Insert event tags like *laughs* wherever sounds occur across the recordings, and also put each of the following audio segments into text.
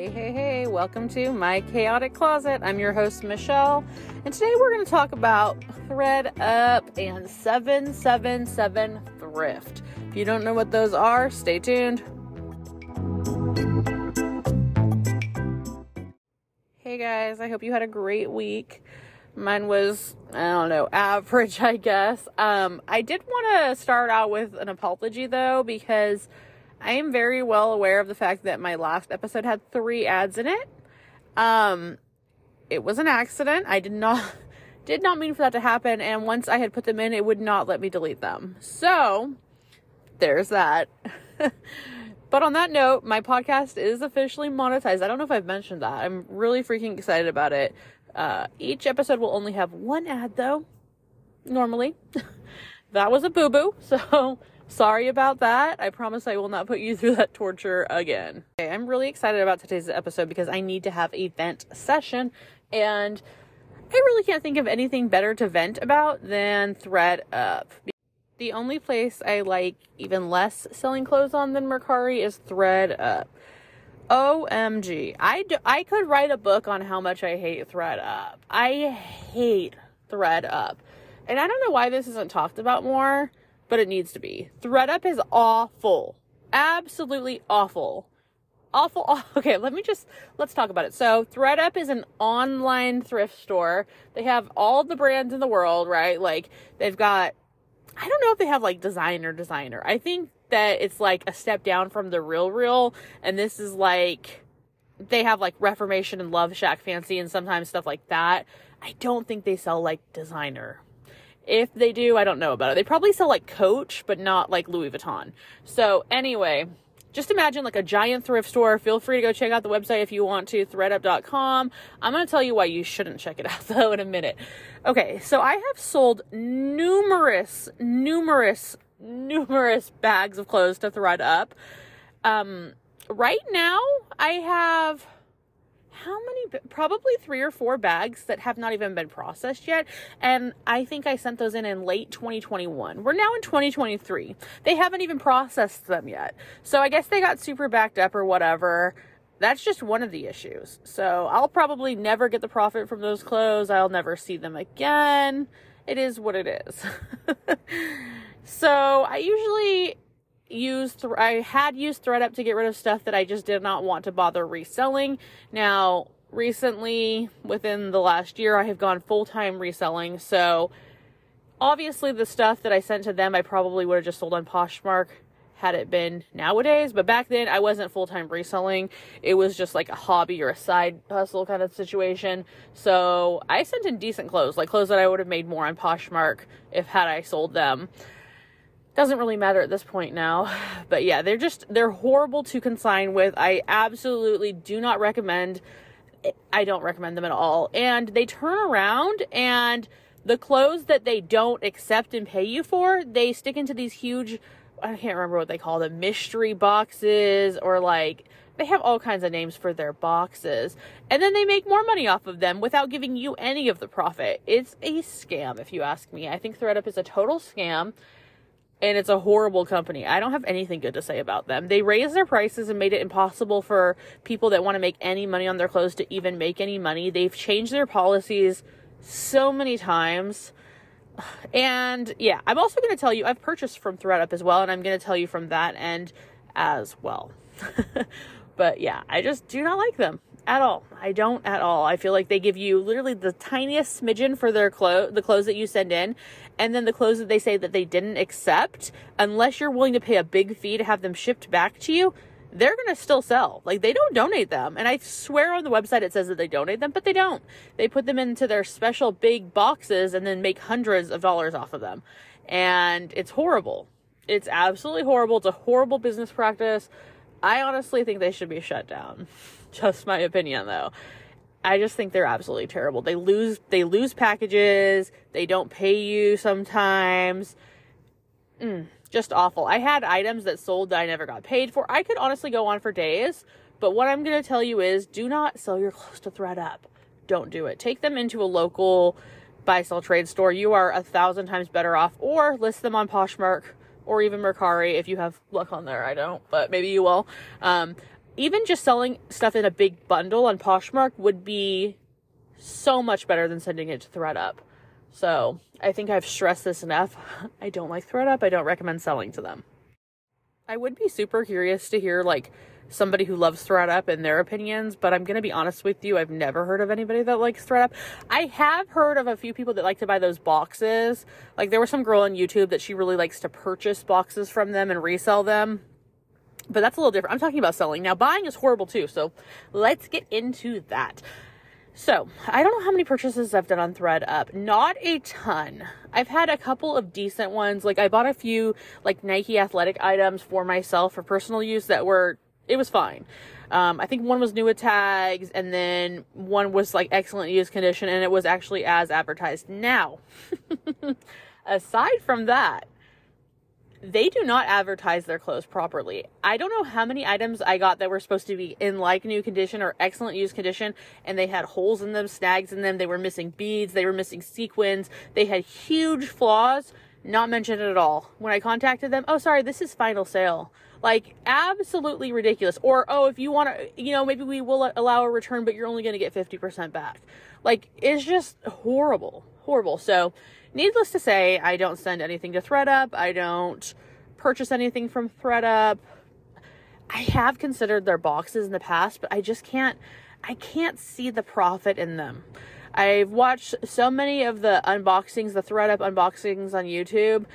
Hey, hey, hey, welcome to my chaotic closet. I'm your host, Michelle, and today we're going to talk about ThredUp and 777 Thrift. If you don't know what those are, stay tuned. Hey guys, I hope you had a great week. Mine was, I don't know, average, *laughs* I guess. Um, I did want to start out with an apology though, because I am very well aware of the fact that my last episode had three ads in it. Um, it was an accident. I did not *laughs* did not mean for that to happen and once I had put them in, it would not let me delete them. So, there's that. *laughs* but on that note, my podcast is officially monetized. I don't know if I've mentioned that. I'm really freaking excited about it. Uh, each episode will only have one ad though. Normally. *laughs* that was a boo-boo. So, Sorry about that. I promise I will not put you *laughs* through that torture again. Okay, I'm really excited about today's episode because I need to have a vent session and I really can't think of anything better to vent about than thread up. The only place I like even less selling clothes on than Mercari is ThredUp. OMG. I, do, I could write a book on how much I hate ThredUp. I hate ThredUp. And I don't know why this isn't talked about more but it needs to be. ThredUp is awful. Absolutely awful. Awful. *laughs* Okay, let me just let's talk about it. So, ThredUp is an online thrift store. They have all the brands in the world, right? Like they've got I don't know if they have like designer designer. I think that it's like a step down from the RealReal and this is like they have like Reformation and LoveShackFancy and sometimes stuff like that. I don't think they sell like designer if they do, I don't know about it. They probably sell like Coach, but not like Louis Vuitton. So anyway, just imagine like a giant thrift store. Feel free to go check out the website if you want to, thredup.com. I'm going to tell you why you shouldn't check it out *laughs* though in a minute. Okay, so I have sold numerous, numerous, numerous bags of clothes to ThredUp. Um, right now, I have how many probably three or four bags that have not even been processed yet. And i think i sent those in in late 2021 we're now in 2023 they haven't even processed them yet. So i guess they got super backed up or whatever. That's just one of the issues. So i'll probably never get the profit from those clothes. I'll never see them again. It is what it is. *laughs* So i usually used I had used ThredUp to get rid of stuff that I just did not want to bother reselling. Now, recently, within the last year, I have gone full time reselling. So, obviously, the stuff that I sent to them, I probably would have just sold on Poshmark had it been nowadays. But back then, I wasn't full time reselling. It was just like a hobby or a side hustle kind of situation. So, I sent in decent clothes, like clothes that I would have made more on Poshmark if had I sold them doesn't really matter at this point now. *sighs* But yeah, they're just they're horrible to consign with. I absolutely do not recommend I don't recommend them at all. And they turn around and the clothes that they don't accept and pay you for, they stick into these huge I can't remember what they call them, mystery boxes or like they have all kinds of names for their boxes. And then they make more money off of them without giving you any of the profit. It's a scam if you ask me. I think ThredUp is a total scam and it's a horrible company. I don't have anything good to say about them. They raised their prices and made it impossible for people that want to make any money on their clothes to even make any money. They've changed their policies so many times. And yeah, I'm also going to tell you I've purchased from ThredUp as well and I'm going to tell you from that end as well. *laughs* but yeah, I just do not like them at all. I don't at all. I feel like they give you literally the tiniest smidgen for their clothes, the clothes that you send in, and then the clothes that they say that they didn't accept, unless you're willing to pay a big fee to have them shipped back to you, they're going to still sell. Like they don't donate them. And I swear on the website it says that they donate them, but they don't. They put them into their special big boxes and then make hundreds of dollars off of them. And it's horrible. It's absolutely horrible. It's a horrible business practice. I honestly think they should be shut down. *laughs* Just my opinion though. I just think they're absolutely terrible. They lose they lose packages, they don't pay you sometimes. Mm, just awful. I had items that sold that I never got paid for. I could honestly go on for days, but what I'm going to tell you is do not sell your clothes to ThredUp. Don't do it. Take them into a local buy sell trade store. You are a thousand times better off or list them on Poshmark or even Mercari if you have luck on there. I don't, but maybe you will. Um, even just selling stuff in a big bundle on Poshmark would be so much better than sending it to ThredUp. So I think I've stressed this enough. *laughs* I don't like ThredUp. I don't recommend selling to them. I would be super curious to hear like somebody who loves ThredUp and their opinions, but I'm gonna be honest with you, I've never heard of anybody that likes ThredUp. I have heard of a few people that like to buy those boxes. Like there was some girl on YouTube that she really likes to purchase boxes from them and resell them. But that's a little different. I'm talking about selling. Now buying is horrible too, so let's get into that. So, I don't know how many purchases I've done on ThredUp. Not a ton. I've had a couple of decent ones. Like I bought a few like Nike athletic items for myself for personal use that were it was fine. Um, I think one was new with tags, and then one was like excellent use condition, and it was actually as advertised. Now, *laughs* aside from that, they do not advertise their clothes properly. I don't know how many items I got that were supposed to be in like new condition or excellent use condition, and they had holes in them, snags in them, they were missing beads, they were missing sequins, they had huge flaws, not mentioned at all. When I contacted them, oh, sorry, this is final sale. Like, absolutely ridiculous. Or, oh, if you want to, you know, maybe we will allow a return, but you're only going to get 50% back. Like, it's just horrible. Horrible. So, needless to say, I don't send anything to ThredUp. I don't purchase anything from ThredUp. I have considered their boxes in the past, but I just can't, I can't see the profit in them. I've watched so many of the unboxings, the ThredUp unboxings on YouTube,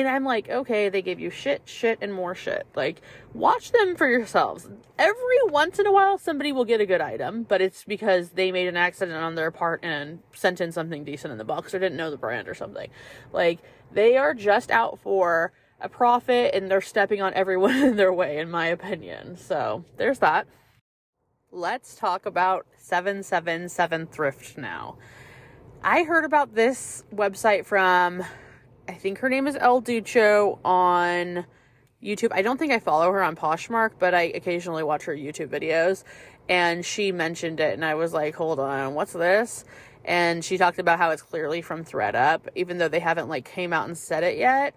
and I'm like, okay, they give you shit, shit, and more shit. Like, watch them for yourselves. Every once in a while, somebody will get a good item, but it's because they made an accident on their part and sent in something decent in the box or didn't know the brand or something. Like, they are just out for a profit and they're stepping on everyone *laughs* in their way, in my opinion. So, there's that. Let's talk about 777 Thrift now. I heard about this website from I think her name is El Ducho on YouTube. I don't think I follow her on Poshmark, but I occasionally watch her YouTube videos. And she mentioned it, and I was like, hold on, what's this? And she talked about how it's clearly from ThredUp, even though they haven't like came out and said it yet.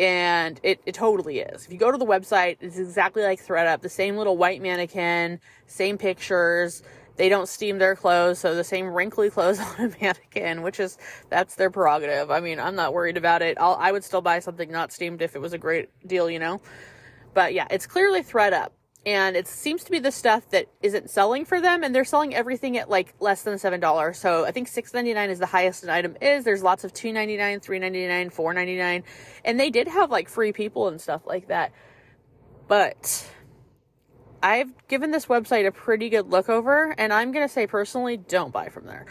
And it, it totally is. If you go to the website, it's exactly like ThredUp, the same little white mannequin, same pictures, they don't steam their clothes, so the same wrinkly clothes *laughs* on a mannequin, which is that's their prerogative. I mean, I'm not worried about it. I'll, I would still buy something not steamed if it was a great deal, you know. But yeah, it's clearly ThredUp, and it seems to be the stuff that isn't selling for them, and they're selling everything at like less than seven dollars. So I think six ninety nine is the highest an item is. There's lots of two ninety nine, three ninety nine, four ninety nine, and they did have like free people and stuff like that, but I've given this website a pretty good look over, and I'm going to say personally, don't buy from there.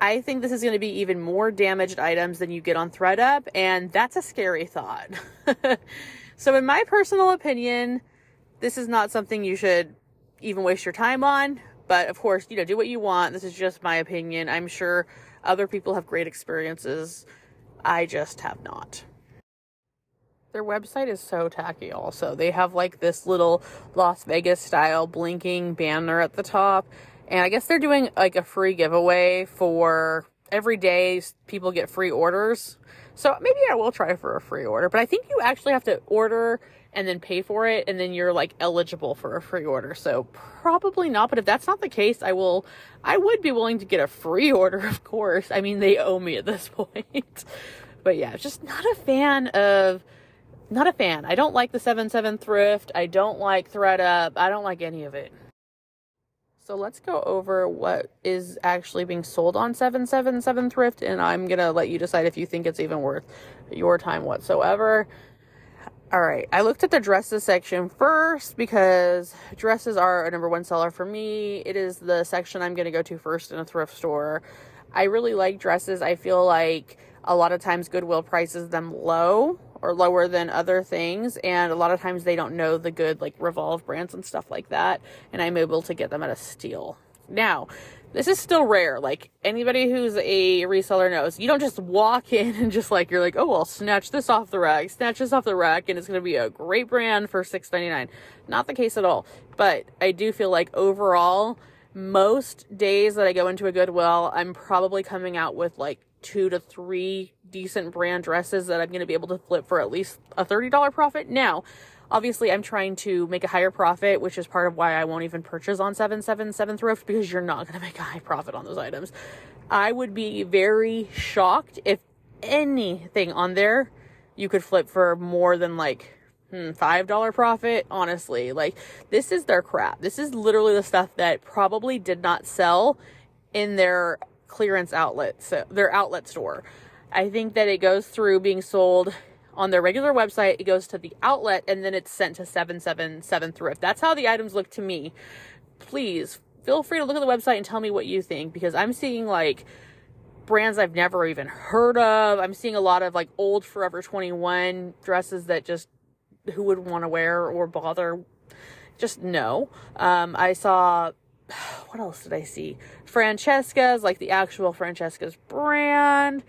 I think this is going to be even more damaged items than you get on ThredUp, and that's a scary thought. *laughs* so, in my personal opinion, this is not something you should even waste your time on. But of course, you know, do what you want. This is just my opinion. I'm sure other people have great experiences. I just have not. Their website is so tacky also. They have like this little Las Vegas style blinking banner at the top. And I guess they're doing like a free giveaway for every day people get free orders. So maybe I will try for a free order, but I think you actually have to order and then pay for it and then you're like eligible for a free order. So probably not, but if that's not the case, I will I would be willing to get a free *laughs* order, of course. I mean, they owe me at this *laughs* point. but yeah, just not a fan of not a fan. I don't like the 77 thrift. I don't like ThredUp. I don't like any of it. So let's go over what is actually being sold on 777 thrift and I'm going to let you decide if you think it's even worth your time whatsoever. All right, I looked at the dresses section first because dresses are a number one seller for me. It is the section I'm going to go to first in a thrift store. I really like dresses. I feel like a lot of times Goodwill prices them low or lower than other things and a lot of times they don't know the good like revolve brands and stuff like that and i'm able to get them at a steal. Now this is still rare. Like anybody who's a reseller knows. You don't just walk *laughs* in and just like you're like oh i'll snatch this off the rack snatch this off the rack and it's going to be a great brand for 6.99 not the case at all. But i do feel like overall most days that i go into a goodwill i'm probably coming out with like two to three decent brand dresses that I'm going to be able to flip for at least a $30 profit. Now, Obviously, I'm trying to make a higher profit, which is part of why I won't even purchase on 777 Thrift because you're not going to make a high profit on those items. I would be very shocked if anything on there you could flip for more than like hmm, $5 profit. Honestly, like this is their crap. This is literally the stuff that probably did not sell in their clearance outlet, so their outlet store. I think that it goes through being sold on their regular website, it goes to the outlet, and then it's sent to 777 Thrift. That's how the items look to me. Please feel free to look at the website and tell me what you think because I'm seeing like brands I've never even heard of. I'm seeing a lot of like old Forever 21 dresses that just who would want to wear or bother. Just no. Um, I saw *sighs* what else did I see? Francesca's, like the actual Francesca's brand.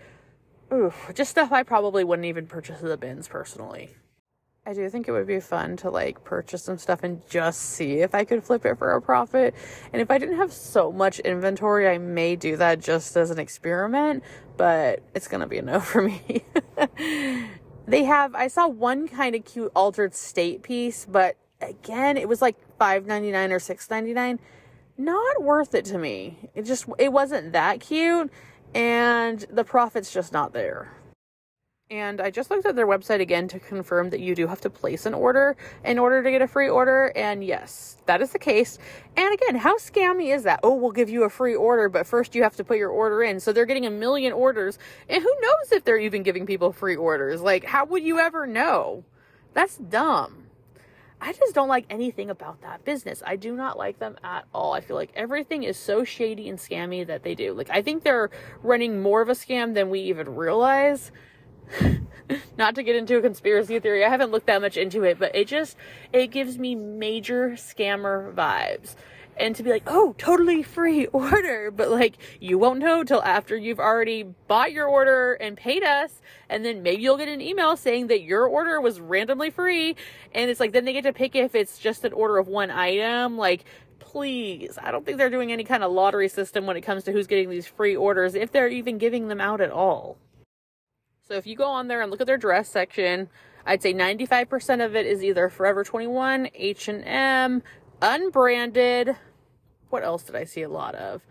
Oof, just stuff I probably wouldn't even purchase at the bins personally. I do think it would be fun to like purchase some stuff and just see if I could flip it for a profit. And if I didn't have so much inventory, I may do that just as an experiment, but it's to be a *laughs* no for me. they have I saw one kind of cute Altar'd State piece, but again, it was like 5.99 or 6.99. Not worth it to me. It just it wasn't that cute and the profit's just not there. And I just looked at their website again to confirm that you do have to place an order in order to get a free order. And yes, that is the case. And again, how scammy is that? Oh, we'll give you a free order, but first you have to put your order in. So they're getting a million orders. And who knows if they're even giving people free orders? Like, how would you ever know? That's dumb. I just don't like anything about that business. I do not like them at all. I feel like everything is so shady and scammy that they do. Like, I think they're running more of a scam than we even realize. *laughs* not to get into a conspiracy theory, I haven't looked that much into it, but it just, it gives me major scammer vibes and to be like, oh, totally free *laughs* order, but like you won't know till after you've already bought your order and paid us, and then maybe you'll get an email saying that your order was randomly free, and it's like then they get to pick if it's just an order of one item, like. Please, I don't think they're doing any kind of lottery system when it comes to who's getting these free orders, if they're even giving them out at all. So if you go on there and look at their dress section, I'd say 95% of it is either Forever 21, H&M, unbranded. What else did I see a lot of?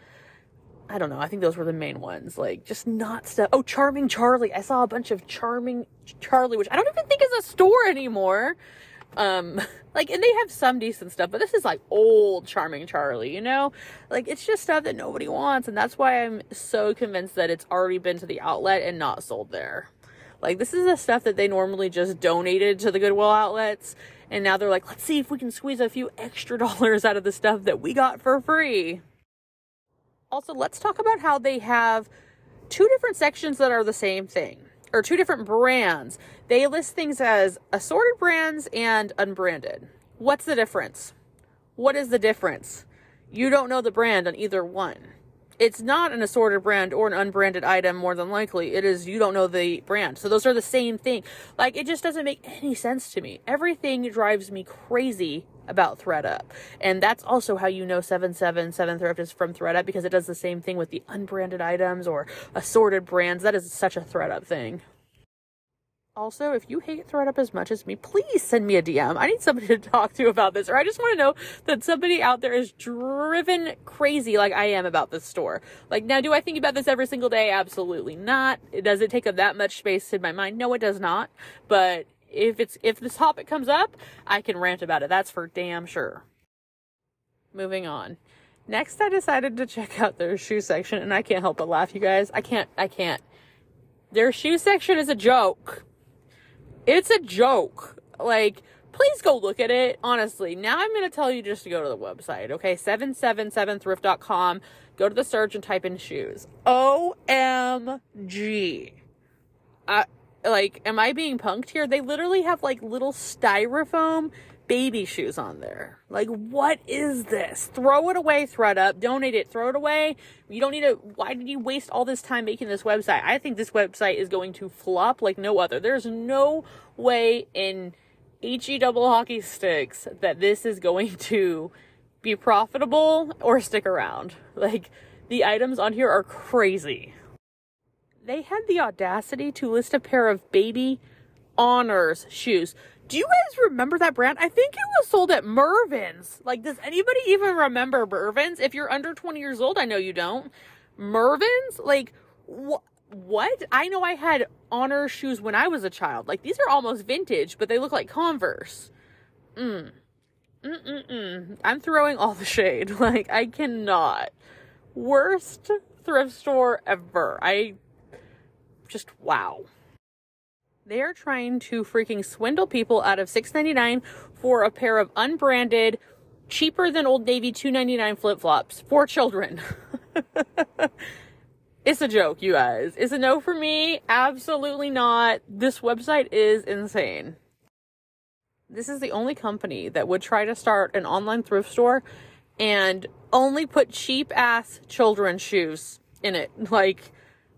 I don't know. I think those were the main ones. Like just not stuff. Oh, Charming Charlie. I saw a bunch of Charming Charlie, which I don't even think is a store anymore. Um, *laughs* like, and they have some decent stuff, but this is like old Charming Charlie, you know? Like, it's just stuff that nobody wants, and that's why I'm so convinced that it's already been to the outlet and not sold there. Like, this is the stuff that they normally just donated to the Goodwill outlets and now they're like, let's see if we can squeeze a few extra *laughs* dollars out of the stuff that we got for free. Also, let's talk about how they have two different sections that are the same thing, or two different brands. They list things as assorted brands and unbranded. What's the difference? What is the difference? You don't know the brand on either one it's not an assorted brand or an unbranded item more than likely. It is you don't know the brand. So those are the same thing. Like it just doesn't make any sense to me. Everything drives me crazy about thredup. And that's also how you know 777 thrift is from thredup because it does the same thing with the unbranded items or assorted brands. That is such a thredup thing also, if you hate thredUP as much as me, please send me a DM. I need somebody *laughs* to talk to about this, or I just want to know that somebody out there is driven crazy like I am about this store. Like, now, do I think about this every single day? Absolutely not. It Does it take up that much space in my mind? No, it does not. But if it's if this topic comes up, I can rant about it. That's for damn sure. Moving on. Next, I decided to check out their shoe section, and I can't help but laugh, you guys. I can't. I can't. Their shoe section is a joke it's a joke. Like, please go look at it. Honestly, now I'm going to tell you just to go to the website, okay? 777thrift.com. Go to the search and type in shoes. OMG. I, like, am I being punked here? They literally have like little styrofoam baby shoes on there. Like, what is this? Throw it away, ThredUp, Donate it. Throw it away. You don't need to. Why did you waste all this time making this website? I think this website is going to flop like no other. There's no way in HE double hockey sticks that this is going *laughs* to be profitable or stick around. Like, the items on here are crazy. They had the audacity to list a pair of baby honors shoes Do you guys remember that brand? I think it was sold at Mervyn's. Like, does anybody even remember Mervyn's? If you're under 20 years old, I know you don't. Mervyn's? Like, wh- what? I know I had honor shoes when I was a child. Like, these are almost vintage, but they look like Converse. Mm. Mm-mm-mm. I'm throwing all the shade. *laughs* Like, I cannot. Worst thrift store ever. I just, wow. They are trying to freaking swindle people out of $6.99 for a pair of unbranded, cheaper than Old Navy $2.99 flip flops for children. *laughs* it's a joke, you guys. Is a no for me? Absolutely not. This website is insane. This is the only company that would try to start an online thrift store and only put cheap ass children's shoes in it. *laughs* Like,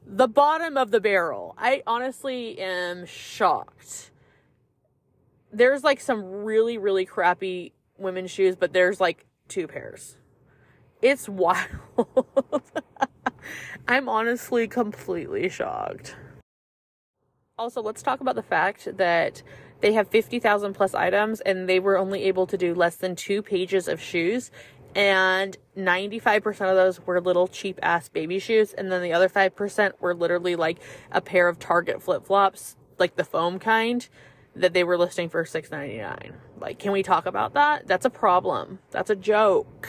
the bottom of the barrel. I honestly am shocked. There's like some really, really crappy women's shoes, but there's like two pairs. It's *laughs* wild. I'm honestly completely shocked. Also, let's talk about the fact that they have 50,000 plus items and they were only able to do less than two pages of shoes and 95% of those were little cheap ass baby shoes and then the other 5% were literally like a pair of target flip-flops like the foam kind that they were listing for 6.99 like can we talk about that? That's a problem. That's a joke.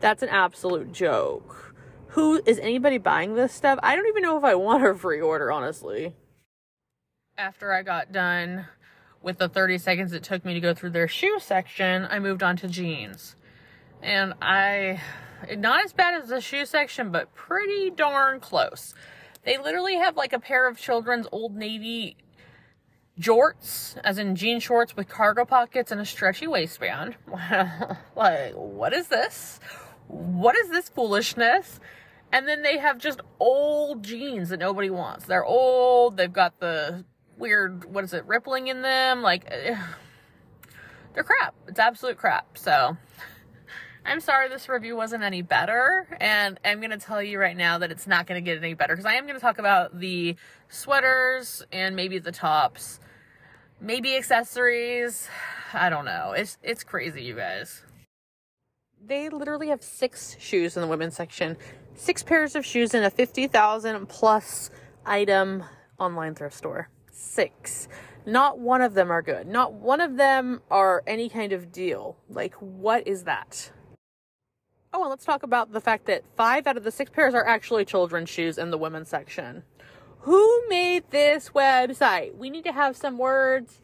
That's an absolute joke. Who is anybody buying this stuff? I don't even know if i want a free order honestly. After i got done with the 30 seconds it took me to go through their shoe section i moved on to jeans and I, not as bad as the shoe section, but pretty darn close. They literally have like a pair of children's Old Navy jorts, as in jean shorts with cargo pockets and a stretchy waistband. *laughs* like, what is this? What is this foolishness? And then they have just old jeans that nobody wants. They're old, they've got the weird, what is it, rippling in them. Like, *sighs* they're crap. It's absolute crap. So, I'm sorry this review wasn't any better, and I'm going to tell you right now that it's not going to get any better because I am going to talk about the sweaters and maybe the tops, maybe accessories. I don't know. It's it's crazy, you guys. They literally have six shoes in the women's section, six pairs of shoes in a 50,000 plus item online thrift store. Six. Not one of them are good. Not one of them are any kind of deal. Like, what is that? Oh, and let's talk about the fact that five out of the six pairs are actually children's shoes in the women's section. Who made this website? We need to have some words.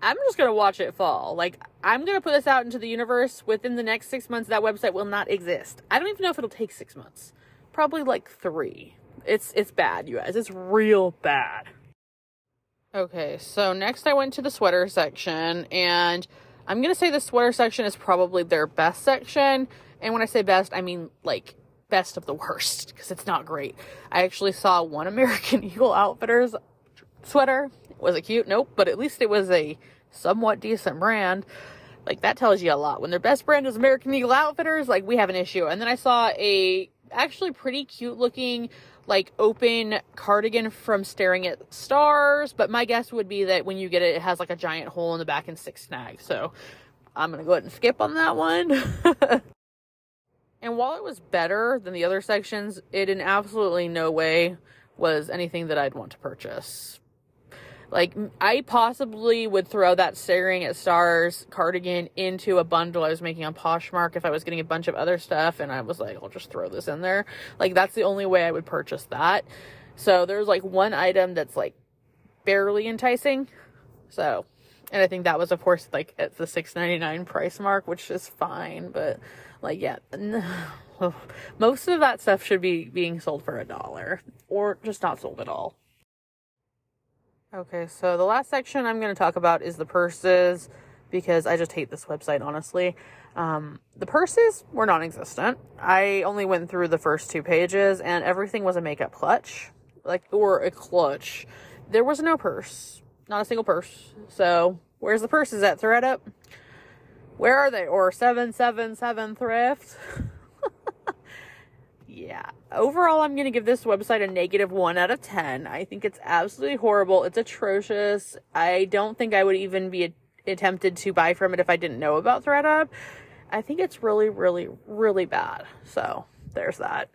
I'm just going to watch it fall. Like, I'm going to put this out into the universe. Within the next six months, that website will not exist. I don't even know if it'll take six months. Probably like three. It's, it's bad, you guys. It's real bad. Okay, so next I went to the sweater section, and I'm going to say the sweater section is probably their best section and when I say best, I mean like best of the worst because it's not great. I actually saw one *laughs* American Eagle Outfitters sweater. Was it cute? Nope, but at least it was a somewhat decent brand. Like that tells you a lot. When their best brand is American Eagle Outfitters, like we have an issue. And then I saw a actually pretty cute looking like open cardigan from staring at stars, but my guess would be that when you get it, it has like a giant hole in the back and six snags. So I'm gonna go ahead and skip on that one. *laughs* And while it was better than the other sections, it in absolutely no way was anything that I'd want to purchase. Like, I possibly would throw that staring at stars cardigan into a bundle I was making on Poshmark if I was getting a bunch of other stuff and I was like, I'll just throw this in there. Like, that's the only way I would purchase that. So there's like one item that's like barely enticing. So, and I think that was, of course, like at the six ninety nine price mark, which is fine, but like, yeah, *sighs* most of that stuff should be being sold for a dollar or just not sold at all. Okay, so the last section I'm going to talk about is the purses because I just hate this website, honestly. Um, the purses were non existent. I only went through the first two pages and everything was a makeup clutch, like, or a clutch. There was no purse, not a single purse. So, where's the purses at, ThredUp? Where are they? Or 777 thrift? *laughs* yeah. Overall, I'm going to give this website a negative 1 out of 10. I think it's absolutely horrible. It's atrocious. I don't think I would even be attempted to buy from it if I didn't know about ThredUp. I think it's really, really, really bad. So, there's that.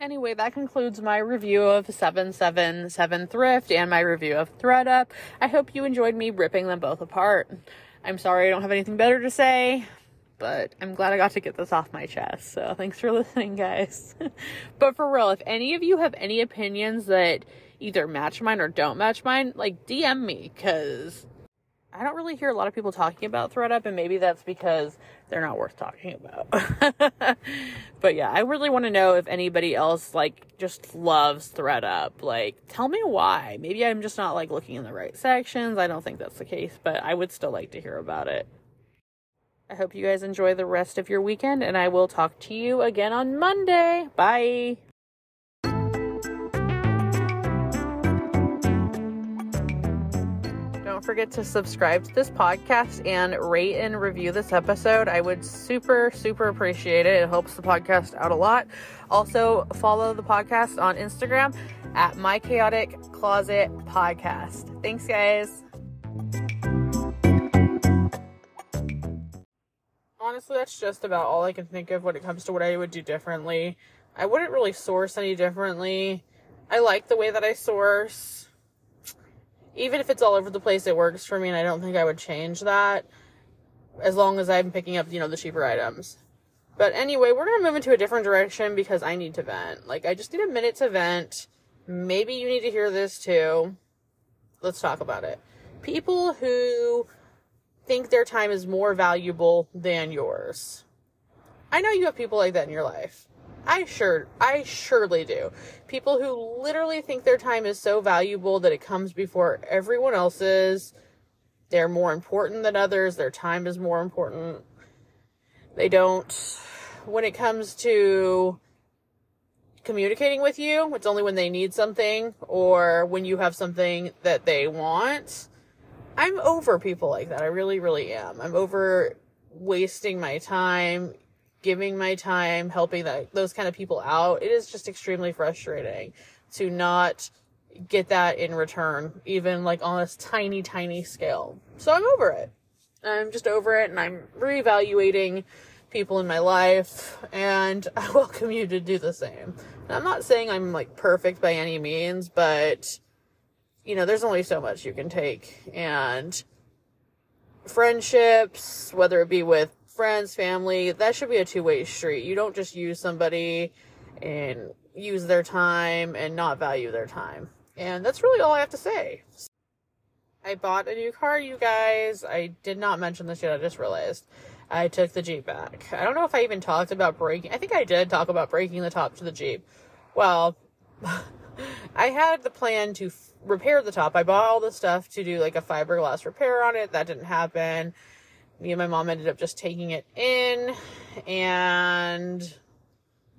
Anyway, that concludes my review of 777 Thrift and my review of ThredUp. I hope you enjoyed me ripping them both apart. I'm sorry I don't have anything better to say, but I'm glad I got to get this off my chest. So thanks for *laughs* listening, guys. *laughs* but for real, if any of you have any opinions that either match mine or don't match mine, like DM me because I don't really hear a lot of people talking about ThredUp, and maybe that's because they're not worth talking about. *laughs* but yeah, I really want to know if anybody else like just loves ThredUp. Like, tell me why. Maybe I'm just not like looking in the right sections. I don't think that's the case, but I would still like to hear about it. I hope you guys enjoy the rest of your weekend, and I will talk to you again on Monday. Bye. Don't forget to subscribe to this podcast and rate and review this episode. I would super, super appreciate it. It helps the podcast out a lot. Also, follow the podcast on Instagram at My Chaotic Closet Podcast. Thanks, guys. honestly, that's just about all I can think of when it comes to what I would do differently. I wouldn't really source any differently. I like the way that I source. Even if it's all over the place, it works for me, and I don't think I would change that as long as I'm picking up, you know, the cheaper items. But anyway, we're gonna move into a different direction because I need to vent. Like, I just need a minute to vent. Maybe you need to hear this too. Let's talk about it. People who think their time is more valuable than yours. I know you have people like that in your life. I sure, I surely do. People who literally think their time is so valuable that it comes before everyone else's. They're more important than others. Their time is more important. They don't, when it comes to communicating with you, it's only when they need something or when you have something that they want I'm over people like that. I really, really am. I'm over wasting my time, giving my time, helping that those kind of people out. It is just extremely frustrating to not get that in return, even like on a tiny, tiny scale. So I'm over it. I'm just over it and I'm reevaluating people in my life and *laughs* I welcome you to do the same. And I'm not saying I'm like perfect by any means, but you know, there's only so much you can take. And friendships, whether it be with friends, family, that should be a two way street. You don't just use somebody and use their time and not value their time. And that's really all I have to say. I bought a new car, you guys. I did not mention this yet, I just realized. I took the Jeep back. I don't know if I even talked about breaking. I think I did talk about breaking the top to the Jeep. Well, *laughs* I had the plan to f- repair the top. I bought all the stuff to do like a fiberglass repair on it. That didn't happen. Me and my mom ended up just taking it in and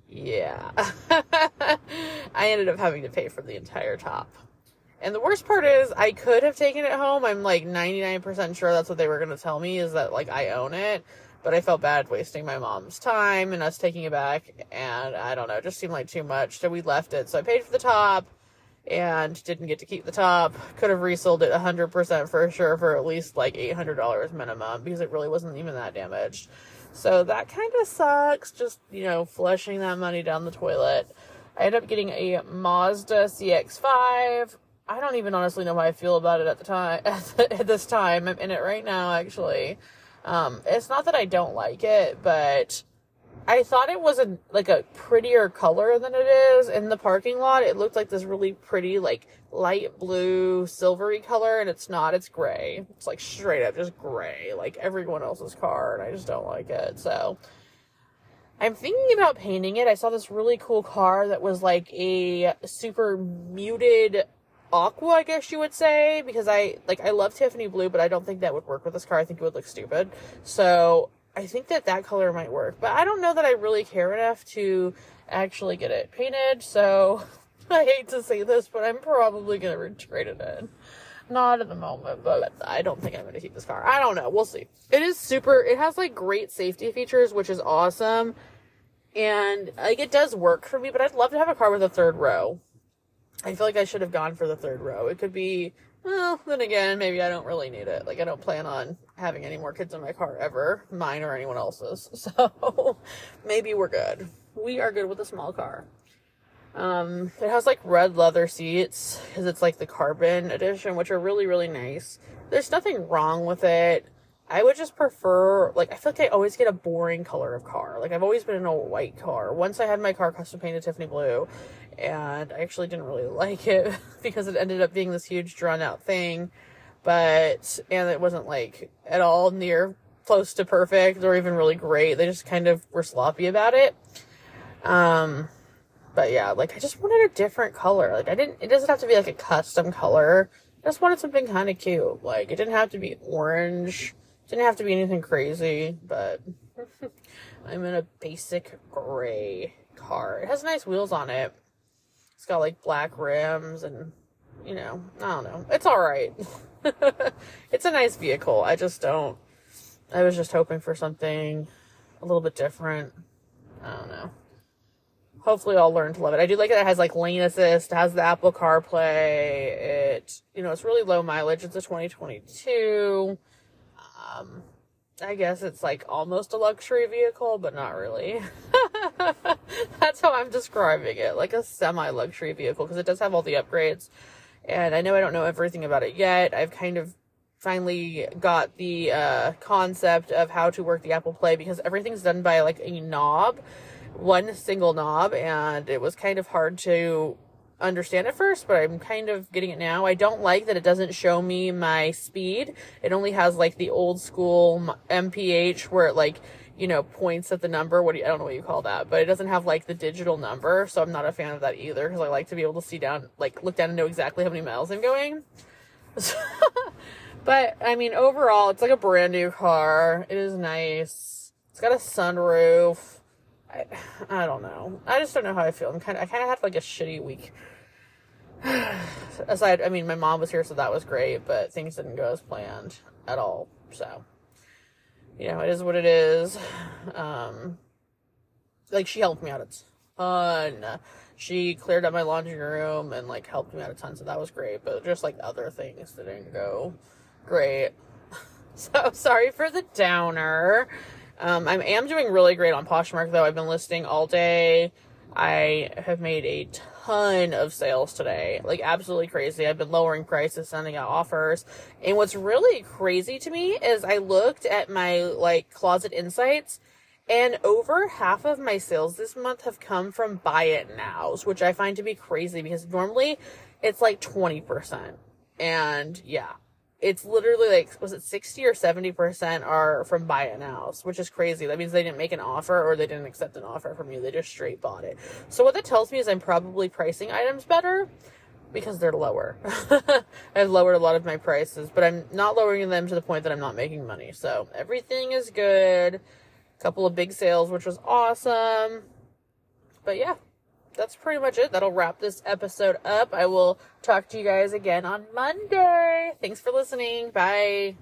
yeah. *laughs* I ended up having to pay for the entire top. And the worst part is I could have taken it home. I'm like 99% sure that's what they were going to tell me is that like I own it but I felt bad wasting my mom's time and us taking it back. And I don't know, it just seemed like too much. So we left it. So I paid for the top and didn't get to keep the top. Could have resold it 100% for sure for at least like $800 minimum because it really wasn't even that damaged. So that kind of sucks, just, you know, flushing that money down the toilet. I ended up getting a Mazda CX5. I don't even honestly know how I feel about it at the time, *laughs* at this time. I'm in it right now, actually. Um, it's not that I don't like it, but I thought it was a like a prettier color than it is in the parking lot. It looked like this really pretty, like light blue, silvery color, and it's not. It's gray. It's like straight up just gray, like everyone else's car, and I just don't like it. So I'm thinking about painting it. I saw this really cool car that was like a super muted aqua, I guess you would say, because I like I love Tiffany blue, but I don't think that would work with this car. I think it would look stupid. So I think that that color might work, but I don't know that I really care enough to actually get it painted. So *laughs* I hate to say this, but I'm probably gonna trade it in. Not at the moment, but I don't think I'm gonna keep this car. I don't know. We'll see. It is super. It has like great safety features, which is awesome And like it does work for me, but I'd love to have a car with a third row. I feel like I should have gone for the third row. It could be well, then again, maybe I don't really need it. Like I don't plan on having any more kids in my car ever, mine or anyone else's. *laughs* So maybe we're good. We are good with a small car. Um, it has like red leather seats because it's like the carbon edition, which are really, really nice. There's nothing wrong with it. I would just prefer, like, I feel like I always get a boring color of car. Like, I've always been in a white car. Once I had my car custom painted Tiffany blue, and I actually didn't really like it *laughs* because it ended up being this huge drawn out thing. But, and it wasn't like at all near close to perfect or even really great. They just kind of were sloppy about it. Um, but yeah, like I just wanted a different color. Like I didn't, it doesn't have to be like a custom color. I just wanted something kind of cute. Like it didn't have to be orange. Didn't have to be anything crazy, but *laughs* I'm in a basic gray car. It has nice wheels on it. It's got like black rims and, you know, I don't know. It's alright. *laughs* it's a nice vehicle. I just don't, I was just hoping for something a little bit different. I don't know hopefully I'll learn to love it. I do like that it has like lane assist, has the Apple CarPlay. It, you know, it's really low mileage. It's a 2022. Um, I guess it's like almost a luxury vehicle, but not really. *laughs* That's how I'm describing it, like a semi luxury vehicle because it does have all the upgrades. And I know I don't know everything about it yet. I've kind of finally got the uh, concept of how to work the Apple Play because everything's done by like a knob one single knob and it was kind of hard to understand at first, but I'm kind of getting it now. I don't like that it doesn't show me my speed. It only has like the old school MPH where it like, you know, points at the number. What do you, I don't know what you call that, but it doesn't have like the digital number. So I'm not a fan of that either because I like to be able to see down, like look down and know exactly how many miles I'm going. *laughs* but I mean, overall, it's like a brand new car. It is nice. It's got a sunroof. I, I don't know. I just don't know how I feel. I'm kind of, I kind of had like a shitty week. Aside, I mean, my mom was here, so that was great, but things didn't go as planned at all. So, you know, it is what it is. Um, like she helped me out a ton. She cleared up my laundry room and like helped me out a ton, so that was great. But just like other things didn't go great. *laughs* So sorry for the downer. Um, I am doing really great on Poshmark though. I've been listing all day. I have made a ton of sales today. Like absolutely crazy. I've been lowering prices, sending out offers. And what's really crazy to me is I looked at my like closet insights and over half of my sales this month have come from buy it nows, which I find to be crazy because normally it's like 20%. And yeah, it's literally like was it 60 or 70% are from buy it nows which is crazy. That means they didn't make an offer or they didn't accept an offer from you. They just straight bought it. So what that tells me is i'm probably pricing items better because they're lower. *laughs* I've lowered a lot of my prices but i'm not lowering them to the point that i'm not making money. So everything is good. A couple of big sales which was awesome. But yeah that's pretty much it. That'll wrap this episode up. I will talk to you guys again on Monday. Thanks for listening. Bye.